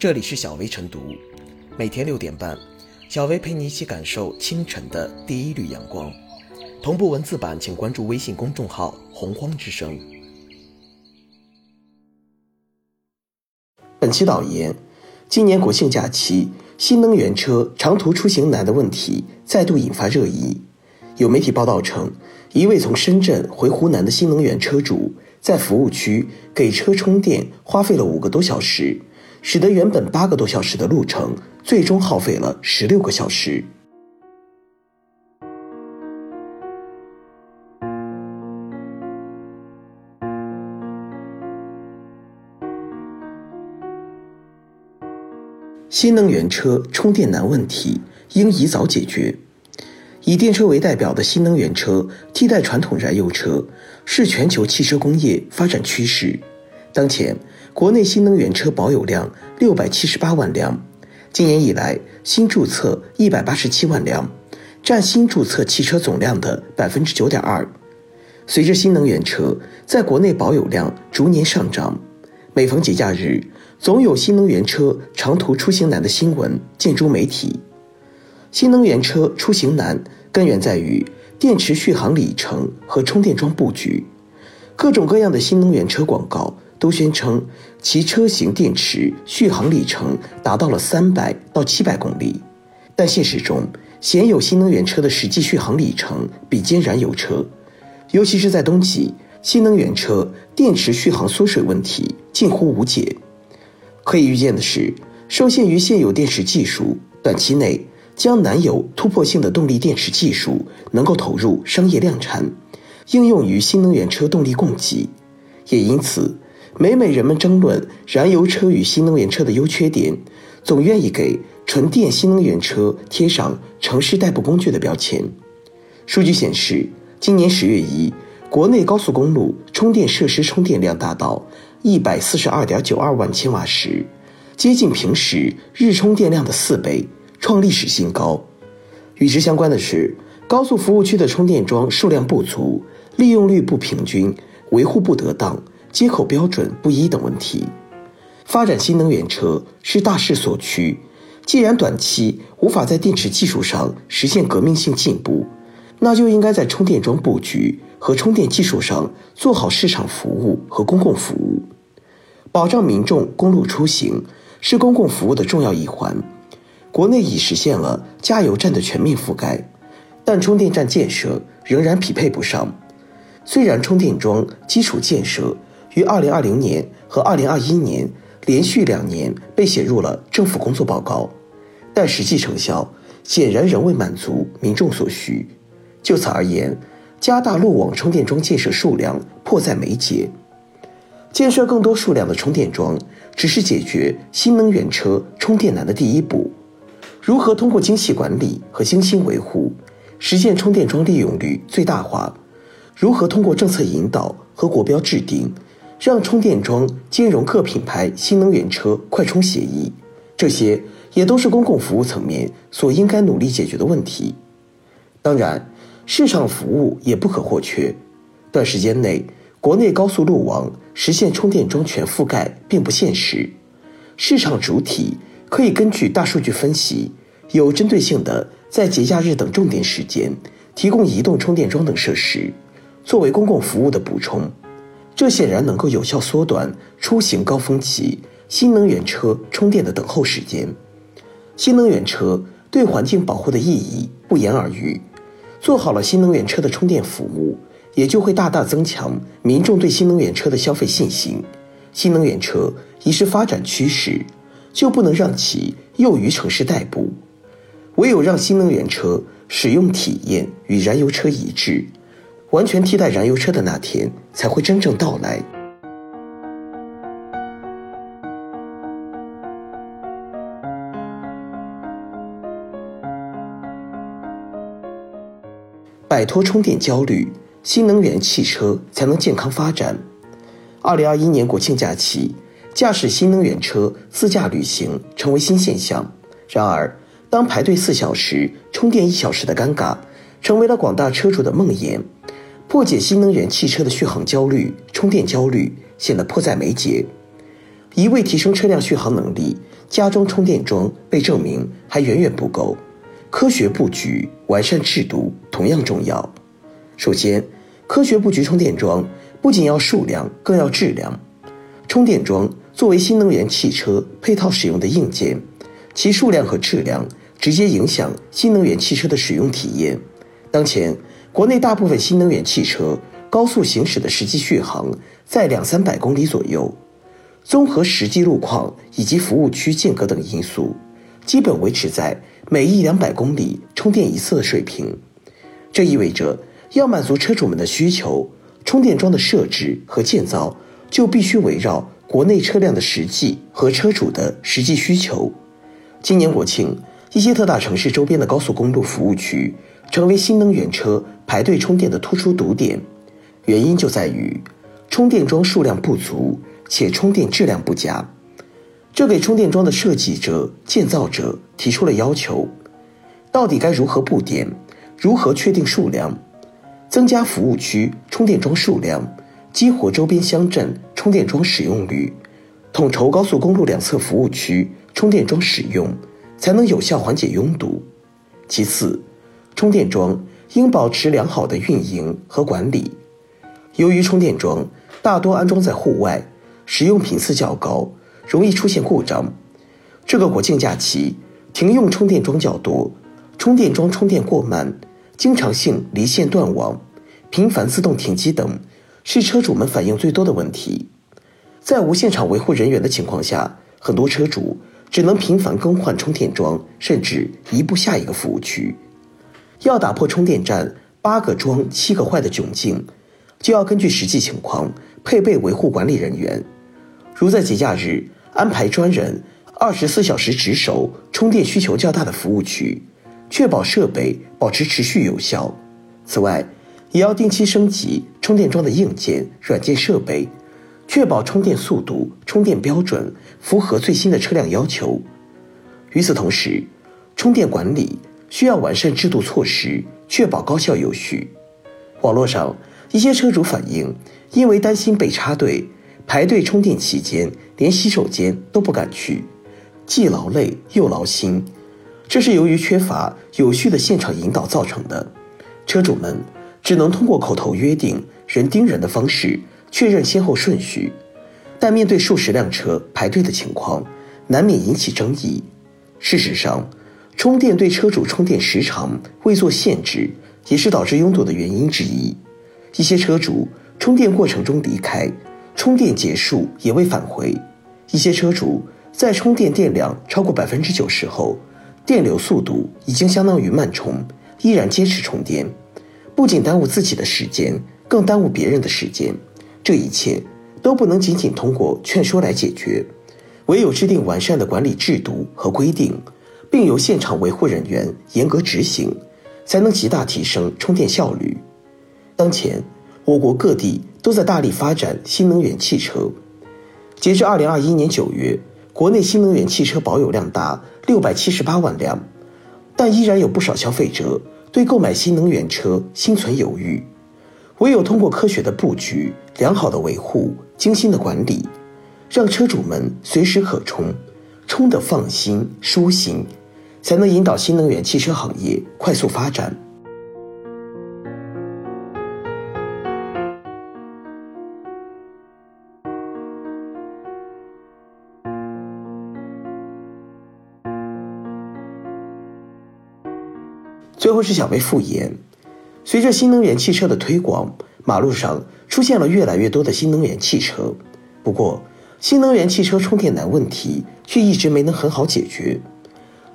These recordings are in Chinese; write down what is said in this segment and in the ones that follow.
这里是小薇晨读，每天六点半，小薇陪你一起感受清晨的第一缕阳光。同步文字版，请关注微信公众号“洪荒之声”。本期导言：今年国庆假期，新能源车长途出行难的问题再度引发热议。有媒体报道称，一位从深圳回湖南的新能源车主，在服务区给车充电花费了五个多小时。使得原本八个多小时的路程，最终耗费了十六个小时。新能源车充电难问题应宜早解决。以电车为代表的新能源车替代传统燃油车，是全球汽车工业发展趋势。当前，国内新能源车保有量六百七十八万辆，今年以来新注册一百八十七万辆，占新注册汽车总量的百分之九点二。随着新能源车在国内保有量逐年上涨，每逢节假日，总有新能源车长途出行难的新闻见诸媒体。新能源车出行难，根源在于电池续航里程和充电桩布局，各种各样的新能源车广告。都宣称其车型电池续航里程达到了三百到七百公里，但现实中，鲜有新能源车的实际续航里程比肩燃油车，尤其是在冬季，新能源车电池续航缩水问题近乎无解。可以预见的是，受限于现有电池技术，短期内将难有突破性的动力电池技术能够投入商业量产，应用于新能源车动力供给，也因此。每每人们争论燃油车与新能源车的优缺点，总愿意给纯电新能源车贴上城市代步工具的标签。数据显示，今年十月一，国内高速公路充电设施充电量达到一百四十二点九二万千瓦时，接近平时日充电量的四倍，创历史新高。与之相关的是，高速服务区的充电桩数量不足，利用率不平均，维护不得当。接口标准不一等问题，发展新能源车是大势所趋。既然短期无法在电池技术上实现革命性进步，那就应该在充电桩布局和充电技术上做好市场服务和公共服务，保障民众公路出行是公共服务的重要一环。国内已实现了加油站的全面覆盖，但充电站建设仍然匹配不上。虽然充电桩基础建设，于二零二零年和二零二一年连续两年被写入了政府工作报告，但实际成效显然仍未满足民众所需。就此而言，加大路网充电桩建设数量迫在眉睫。建设更多数量的充电桩，只是解决新能源车充电难的第一步。如何通过精细管理和精心维护，实现充电桩利用率最大化？如何通过政策引导和国标制定？让充电桩兼容各品牌新能源车快充协议，这些也都是公共服务层面所应该努力解决的问题。当然，市场服务也不可或缺。短时间内，国内高速路网实现充电桩全覆盖并不现实。市场主体可以根据大数据分析，有针对性的在节假日等重点时间提供移动充电桩等设施，作为公共服务的补充。这显然能够有效缩短出行高峰期新能源车充电的等候时间。新能源车对环境保护的意义不言而喻。做好了新能源车的充电服务，也就会大大增强民众对新能源车的消费信心。新能源车已是发展趋势，就不能让其囿于城市代步。唯有让新能源车使用体验与燃油车一致。完全替代燃油车的那天才会真正到来。摆脱充电焦虑，新能源汽车才能健康发展。二零二一年国庆假期，驾驶新能源车自驾旅行成为新现象。然而，当排队四小时充电一小时的尴尬，成为了广大车主的梦魇。破解新能源汽车的续航焦虑、充电焦虑显得迫在眉睫。一味提升车辆续航能力，加装充电桩被证明还远远不够。科学布局、完善制度同样重要。首先，科学布局充电桩不仅要数量，更要质量。充电桩作为新能源汽车配套使用的硬件，其数量和质量直接影响新能源汽车的使用体验。当前，国内大部分新能源汽车高速行驶的实际续航在两三百公里左右，综合实际路况以及服务区间隔等因素，基本维持在。每一两百公里充电一次的水平，这意味着要满足车主们的需求，充电桩的设置和建造就必须围绕国内车辆的实际和车主的实际需求。今年国庆，一些特大城市周边的高速公路服务区成为新能源车排队充电的突出堵点，原因就在于充电桩数量不足且充电质量不佳。这给充电桩的设计者、建造者提出了要求：到底该如何布点？如何确定数量？增加服务区充电桩数量，激活周边乡镇充电桩使用率，统筹高速公路两侧服务区充电桩使用，才能有效缓解拥堵。其次，充电桩应保持良好的运营和管理。由于充电桩大多安装在户外，使用频次较高。容易出现故障。这个国庆假期，停用充电桩较多，充电桩充电过慢，经常性离线断网，频繁自动停机等，是车主们反映最多的问题。在无现场维护人员的情况下，很多车主只能频繁更换充电桩，甚至移步下一个服务区。要打破充电站八个装七个坏的窘境，就要根据实际情况配备维护管理人员，如在节假日。安排专人二十四小时值守充电需求较大的服务区，确保设备保持持续有效。此外，也要定期升级充电桩的硬件、软件设备，确保充电速度、充电标准符合最新的车辆要求。与此同时，充电管理需要完善制度措施，确保高效有序。网络上一些车主反映，因为担心被插队。排队充电期间，连洗手间都不敢去，既劳累又劳心。这是由于缺乏有序的现场引导造成的。车主们只能通过口头约定、人盯人的方式确认先后顺序，但面对数十辆车排队的情况，难免引起争议。事实上，充电对车主充电时长未做限制，也是导致拥堵的原因之一。一些车主充电过程中离开。充电结束也未返回，一些车主在充电电量超过百分之九十后，电流速度已经相当于慢充，依然坚持充电，不仅耽误自己的时间，更耽误别人的时间。这一切都不能仅仅通过劝说来解决，唯有制定完善的管理制度和规定，并由现场维护人员严格执行，才能极大提升充电效率。当前，我国各地。都在大力发展新能源汽车。截至二零二一年九月，国内新能源汽车保有量达六百七十八万辆，但依然有不少消费者对购买新能源车心存犹豫。唯有通过科学的布局、良好的维护、精心的管理，让车主们随时可充，充得放心舒心，才能引导新能源汽车行业快速发展。最后是小薇复言，随着新能源汽车的推广，马路上出现了越来越多的新能源汽车。不过，新能源汽车充电难问题却一直没能很好解决，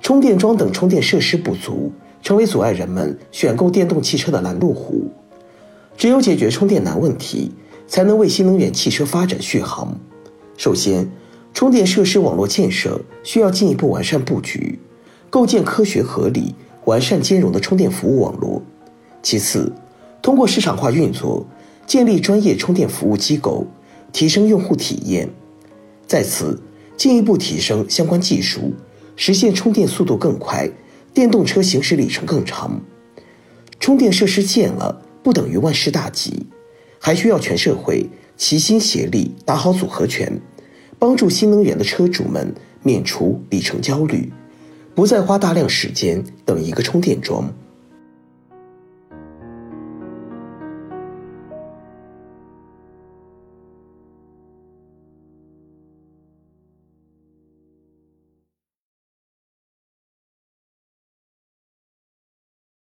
充电桩等充电设施不足，成为阻碍人们选购电动汽车的拦路虎。只有解决充电难问题，才能为新能源汽车发展续航。首先，充电设施网络建设需要进一步完善布局，构建科学合理。完善兼容的充电服务网络。其次，通过市场化运作，建立专业充电服务机构，提升用户体验。在此，进一步提升相关技术，实现充电速度更快，电动车行驶里程更长。充电设施建了，不等于万事大吉，还需要全社会齐心协力打好组合拳，帮助新能源的车主们免除里程焦虑，不再花大量时间等一个充电桩。